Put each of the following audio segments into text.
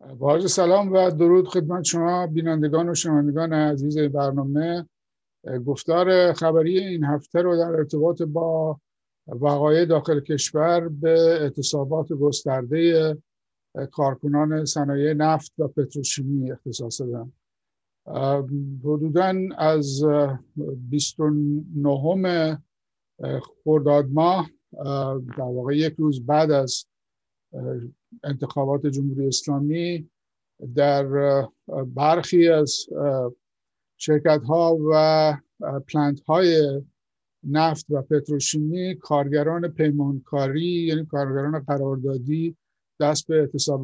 با سلام و درود خدمت شما بینندگان و شنوندگان عزیز برنامه. گفتار خبری این هفته رو در ارتباط با وقایع داخل کشور به اعتصابات گسترده کارکنان صنایع نفت و پتروشیمی اختصاص دادم. حدودا از 29 خرداد ماه در واقع یک روز بعد از انتخابات جمهوری اسلامی در برخی از شرکت ها و پلنت های نفت و پتروشیمی کارگران پیمانکاری یعنی کارگران قراردادی دست به اعتصاب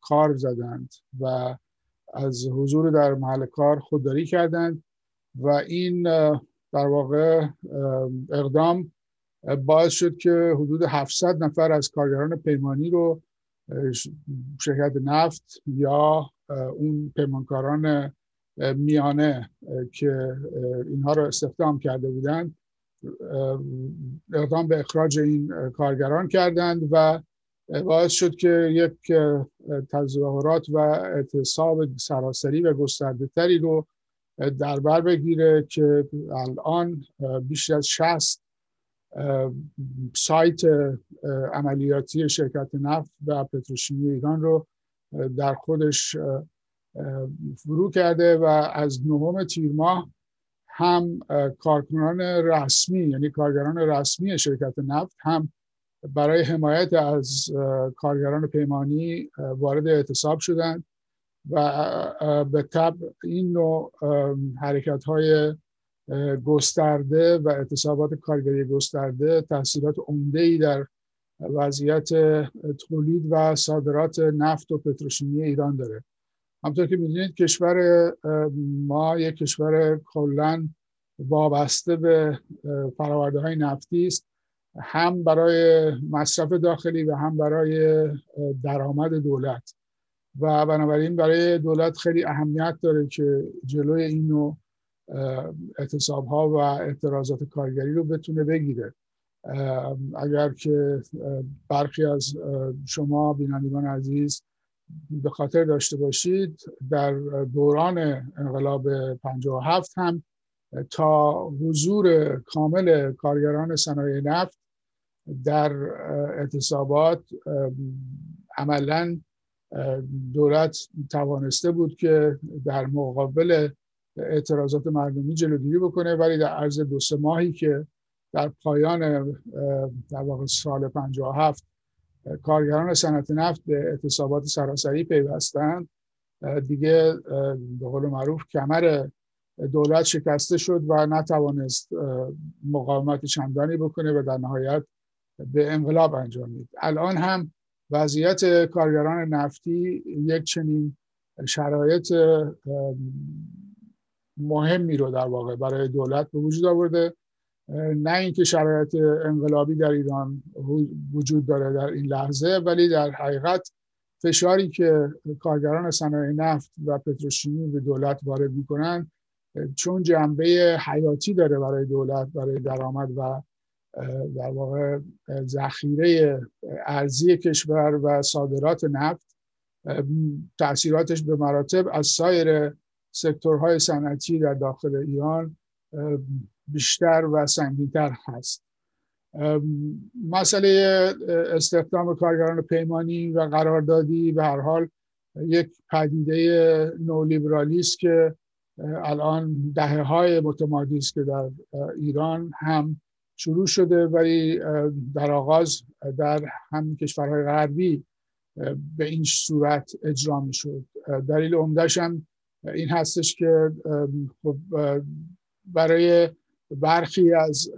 کار زدند و از حضور در محل کار خودداری کردند و این در واقع اقدام باعث شد که حدود 700 نفر از کارگران پیمانی رو شرکت نفت یا اون پیمانکاران میانه که اینها رو استخدام کرده بودند اقدام به اخراج این کارگران کردند و باعث شد که یک تظاهرات و اعتصاب سراسری و گسترده تری رو در بر بگیره که الان بیش از 60 سایت عملیاتی شرکت نفت و پتروشیمی ایران رو در خودش فرو کرده و از نهم تیر ماه هم کارکنان رسمی یعنی کارگران رسمی شرکت نفت هم برای حمایت از کارگران پیمانی وارد اعتصاب شدند و به طب این نوع حرکت های گسترده و اعتصابات کارگری گسترده تاثیرات عمده ای در وضعیت تولید و صادرات نفت و پتروشیمی ایران داره. همطور که می‌دونید کشور ما یک کشور کلا وابسته به فراورده های نفتی است. هم برای مصرف داخلی و هم برای درآمد دولت. و بنابراین برای دولت خیلی اهمیت داره که جلوی اینو اعتصاب ها و اعتراضات کارگری رو بتونه بگیره. اگر که برخی از شما بینندگان عزیز به خاطر داشته باشید در دوران انقلاب 57 هم تا حضور کامل کارگران صنایع نفت در اعتصابات عملا دولت توانسته بود که در مقابل اعتراضات مردمی جلوگیری بکنه ولی در عرض دو سه ماهی که در پایان در واقع سال 57 کارگران صنعت نفت به اعتصابات سراسری پیوستند دیگه به قول معروف کمر دولت شکسته شد و نتوانست مقاومت چندانی بکنه و در نهایت به انقلاب انجام دید الان هم وضعیت کارگران نفتی یک چنین شرایط مهمی رو در واقع برای دولت به وجود آورده. نه اینکه شرایط انقلابی در ایران وجود داره در این لحظه ولی در حقیقت فشاری که کارگران صنایع نفت و پتروشیمی به دولت وارد می‌کنن چون جنبه حیاتی داره برای دولت برای درآمد و در واقع ذخیره ارزی کشور و صادرات نفت تاثیراتش به مراتب از سایر سکتورهای صنعتی در داخل ایران بیشتر و سنگینتر هست. مسئله استخدام کارگران پیمانی و قراردادی به هر حال یک پدیده نولیبرالی است که الان دهه های متمادی است که در ایران هم شروع شده ولی در آغاز در هم کشورهای غربی به این صورت اجرا می شد دلیل عمدهش هم این هستش که خب برای برخی از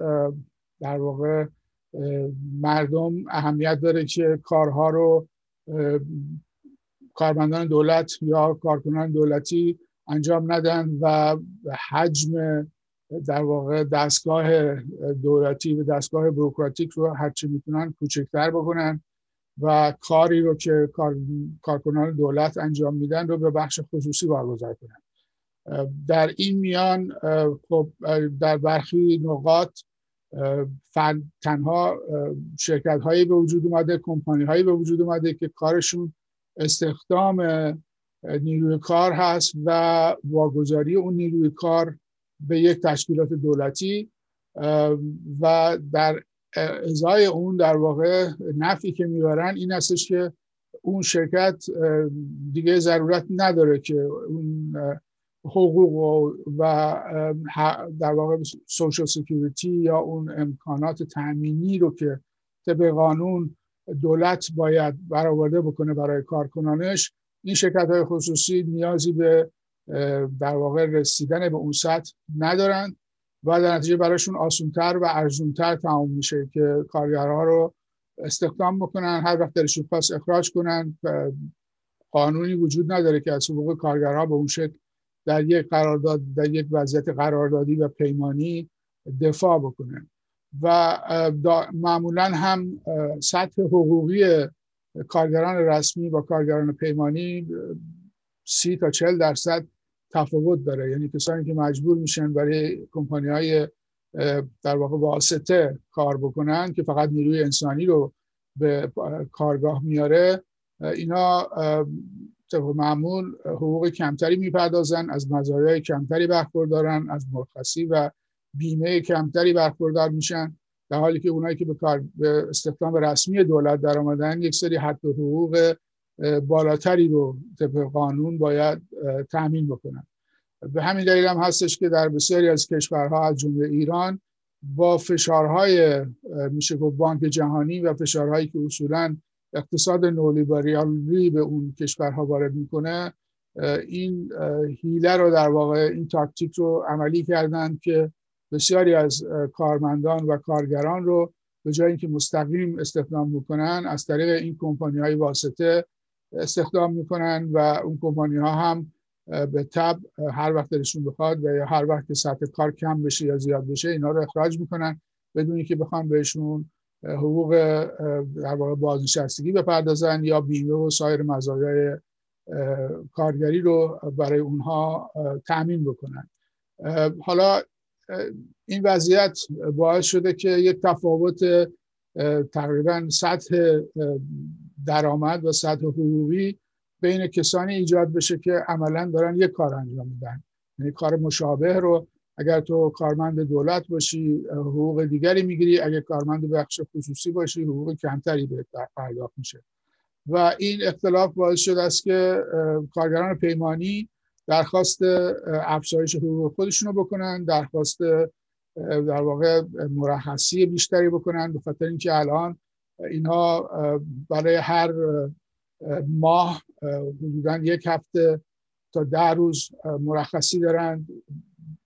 در واقع مردم اهمیت داره که کارها رو کارمندان دولت یا کارکنان دولتی انجام ندن و حجم در واقع دستگاه دولتی و دستگاه بروکراتیک رو هرچی می‌تونن کوچکتر بکنن. و کاری رو که کار، کارکنان دولت انجام میدن رو به بخش خصوصی برگزار کنن. در این میان خب در برخی نقاط تنها شرکت هایی به وجود اومده کمپانی هایی به وجود اومده که کارشون استخدام نیروی کار هست و واگذاری اون نیروی کار به یک تشکیلات دولتی و در ازای اون در واقع نفعی که می‌برن این هستش که اون شرکت دیگه ضرورت نداره که اون حقوق و در واقع social security یا اون امکانات تأمینی رو که طبق قانون دولت باید برآورده بکنه برای کارکنانش این شرکت های خصوصی نیازی به در واقع رسیدن به اون سطح ندارن. و در نتیجه براشون آسونتر و ارزونتر تمام میشه که کارگرها رو استخدام بکنن هر وقت دلشون خواست اخراج کنن قانونی وجود نداره که از حقوق کارگرها به اون شکل در یک قرارداد در یک وضعیت قراردادی و پیمانی دفاع بکنن. و معمولا هم سطح حقوقی کارگران رسمی با کارگران پیمانی سی تا چل درصد تفاوت داره. یعنی کسانی که مجبور میشن برای کمپانی های در واقع واسطه کار بکنن که فقط نیروی انسانی رو به کارگاه میاره اینا طبق معمول حقوق کمتری می‌پردازن از مزایای کمتری برخوردارن از مرخصی و بیمه کمتری برخوردار میشن. در حالی که اونایی که به کار به استخدام رسمی دولت در آمدن یک سری حد حقوق بالاتری رو طبق قانون باید تأمین بکنن. به همین دلیل هم هستش که در بسیاری از کشورها از جمله ایران با فشارهای میشه گفت بانک جهانی و فشارهایی که اصولا اقتصاد نولیبرالی به اون کشورها وارد می‌کنه این هیله رو در واقع این تاکتیک رو عملی کردن که بسیاری از کارمندان و کارگران رو به جای اینکه مستقیم استخدام می‌کنن از طریق این کمپانی های واسطه استخدام می‌کنن و اون کمپانی ها هم به تب هر وقت دلشون بخواد و یا هر وقت که سطح کار کم بشه یا زیاد بشه اینا رو اخراج می‌کنن بدون اینکه بخوام بهشون حقوق در واقع بازنشستگی بپردازن یا بیمه و سایر مزایای کارگری رو برای اونها تأمین بکنن. حالا این وضعیت باعث شده که یک تفاوت تقریبا سطح درآمد و سطح حقوقی بین کسانی ایجاد بشه که عملا دارن یک کار انجام میدن. یعنی کار مشابه رو اگر تو کارمند دولت باشی حقوق دیگری می‌گیری. اگر کارمند بخش خصوصی باشی حقوق کمتری به پرداخت میشه. و این اختلاف باعث شده است که کارگران پیمانی درخواست افزایش حقوق خودشون رو بکنن درخواست در واقع مرخصی بیشتری بکنن به خاطر اینکه الان اینها برای هر ماه حدودا یک هفته تا ده روز مرخصی دارند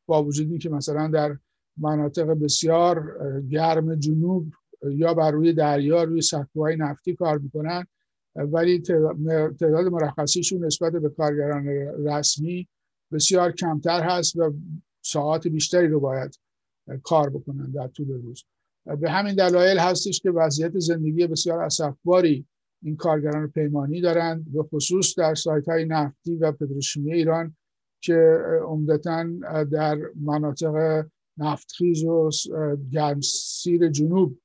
با وجود که مثلا در مناطق بسیار گرم جنوب یا بر روی دریا روی سکوهای نفتی کار می‌کنن. ولی تعداد مرخصیشون نسبت به کارگران رسمی بسیار کمتر هست و ساعات بیشتری رو باید کار بکنن در طول روز. به همین دلایل هستش که وضعیت زندگی بسیار اسفباری این کارگران پیمانی دارند به خصوص در سایت های نفتی و پتروشیمی ایران که عمدتا در مناطق نفتخیز و گرمسیر جنوب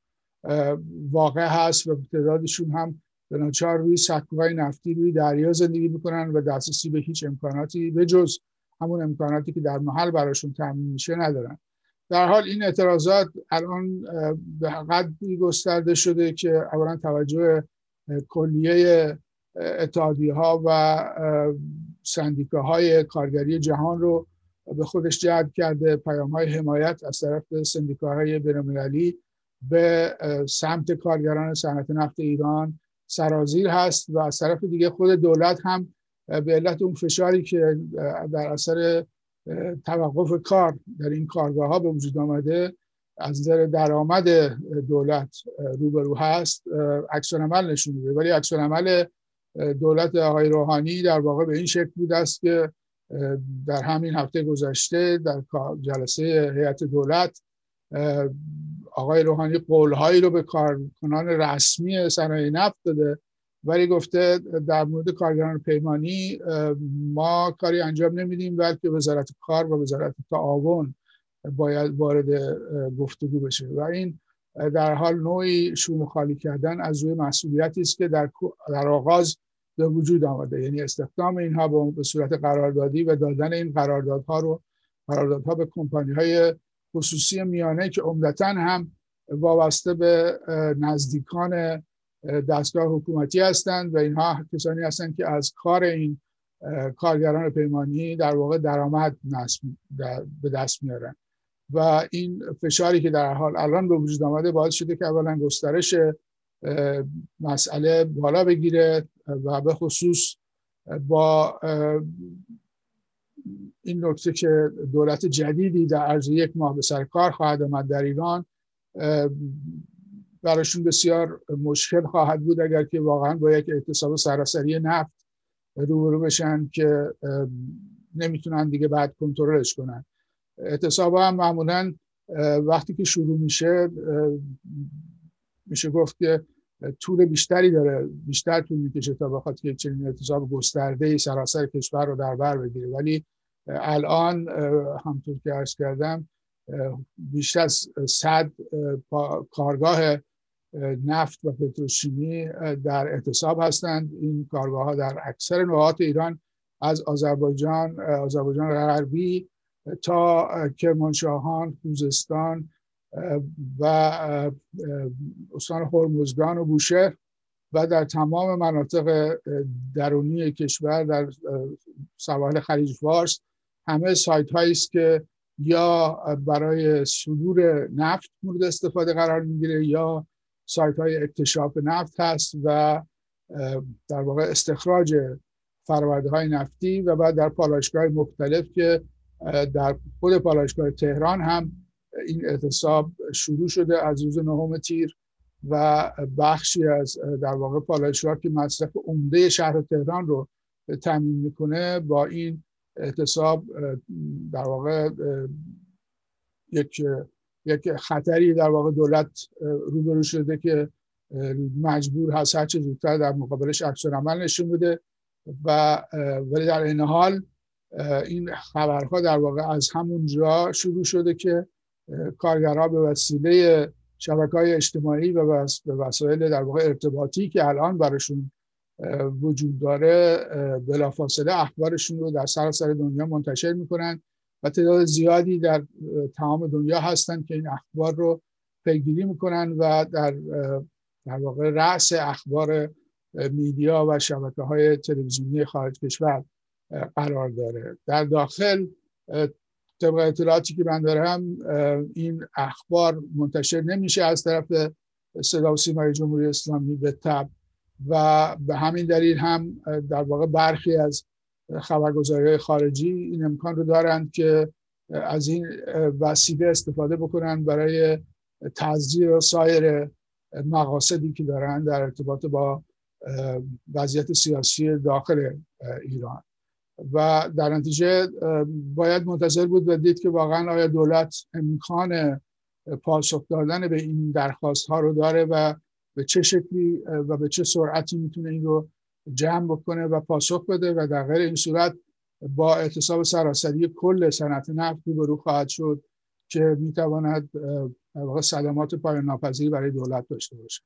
واقع هست و تعدادشون هم به ناچار روی سکوهای نفتی روی دریا زندگی می‌کنن و دسترسی به هیچ امکاناتی به جز همون امکاناتی که در محل براشون تامین میشه ندارن. در حال این اعتراضات الان به قدری گسترده شده که اولا توجه کلیه اتحادیه ها و سندیکاهای کارگری جهان رو به خودش جلب کرده. پیام های حمایت از طرف سندیکاهای بینالمللی به سمت کارگران صنعت نفت ایران سرازیر هست و از طرف دیگه خود دولت هم به علت اون فشاری که در اثر توقف کار در این کارگاه ها به وجود آمده. از نظر درآمد دولت روبرو هست عکس عمل نشون میده. ولی عکس عمل دولت آقای روحانی در واقع به این شکل بود است که در همین هفته گذشته در جلسه هیئت دولت آقای روحانی قولهایی رو به کارکنان رسمی صنایع نفت داده ولی گفته در مورد کارگران پیمانی ما کاری انجام نمیدیم بلکه وزارت کار و وزارت تعاون باید وارد گفتگو بشه. و این در حال نوعی شوم خالی کردن از روی مسئولیتی است که در در آغاز به وجود آمده. یعنی استخدام اینها به صورت قراردادی و دادن این قراردادها رو قراردادها به کمپانی های خصوصی میانه که عمدتا هم وابسته به نزدیکان دستگاه حکومتی هستند و اینها کسانی هستند که از کار این کارگران پیمانی در واقع درآمد به دست میارن. و این فشاری که در حال الان به وجود آمده باعث شده که اولا گسترش مسئله بالا بگیره و به خصوص با این نکته که دولت جدیدی در عرض یک ماه به سر کار خواهد آمد در ایران براشون بسیار مشکل خواهد بود اگر که واقعا با یک اعتصاب سراسری نفت روبرو بشن که نمی‌تونن دیگه بعد کنترلش کنن. اعتصاب هم معمولا وقتی که شروع میشه میشه گفت که طول بیشتری داره بیشتر طول می‌کشه تا بخواد که چنین اعتصاب گسترده سراسر کشور رو در بر بگیره. ولی الان همطور که عرض کردم بیشتر از صد کارگاه نفت و پتروشیمی در اعتصاب هستند. این کارگاه ها در اکثر نقاط ایران از آذربایجان آذربایجان غربی تا کرمانشاهان خوزستان و استان هرمزگان و بوشهر و در تمام مناطق درونی کشور در سواحل خلیج فارس. همه سایت هایی است که یا برای صدور نفت مورد استفاده قرار می‌گیره یا سایت های اکتشاف نفت هست و در واقع استخراج فرورده های نفتی و بعد در پالایشگاه مختلف که در خود پالایشگاه تهران هم این اعتصاب شروع شده از روز نهم تیر و بخشی از در واقع پالایشگاه که مصرف عمده شهر تهران رو تامین می‌کنه با این اعتصاب در واقع یک یک خطری در واقع دولت روبرو شده که مجبور هست هر چه زودتر در مقابلش عکس عمل نشون بده و ولی در این حال این خبرها در واقع از همون جا شروع شده که کارگرها به وسیله شبکه های اجتماعی و به وسایل در واقع ارتباطی که الان براشون وجود داره بلافاصله اخبارشون رو در سراسر دنیا منتشر می‌کنن. و تعداد زیادی در تمام دنیا هستن که این اخبار رو پیگیری می‌کنن و در در واقع رأس اخبار میدیا و شبکه های تلویزیونی خارج کشور قرار داره. در داخل طبق اطلاعاتی که من دارم این اخبار منتشر نمیشه از طرف صدا و سیمای جمهوری اسلامی به تب و به همین دلیل هم در واقع برخی از خبرگزاری خارجی این امکان رو دارند که از این وسیله استفاده بکنن برای تزدیر و سایر مقاصدی که دارن در ارتباط با وضعیت سیاسی داخل ایران. و در نتیجه باید منتظر بود و دید که واقعا آیا دولت امکان پاسخ دادن به این درخواست ها رو داره و به چه شکلی و به چه سرعتی می‌تونه این رو جمع بکنه و پاسخ بده و در غیر این صورت با اعتصاب سراسری کل صنعت نفت روبرو خواهد شد که می‌تواند صدمات پایان ناپذیری برای دولت داشته باشه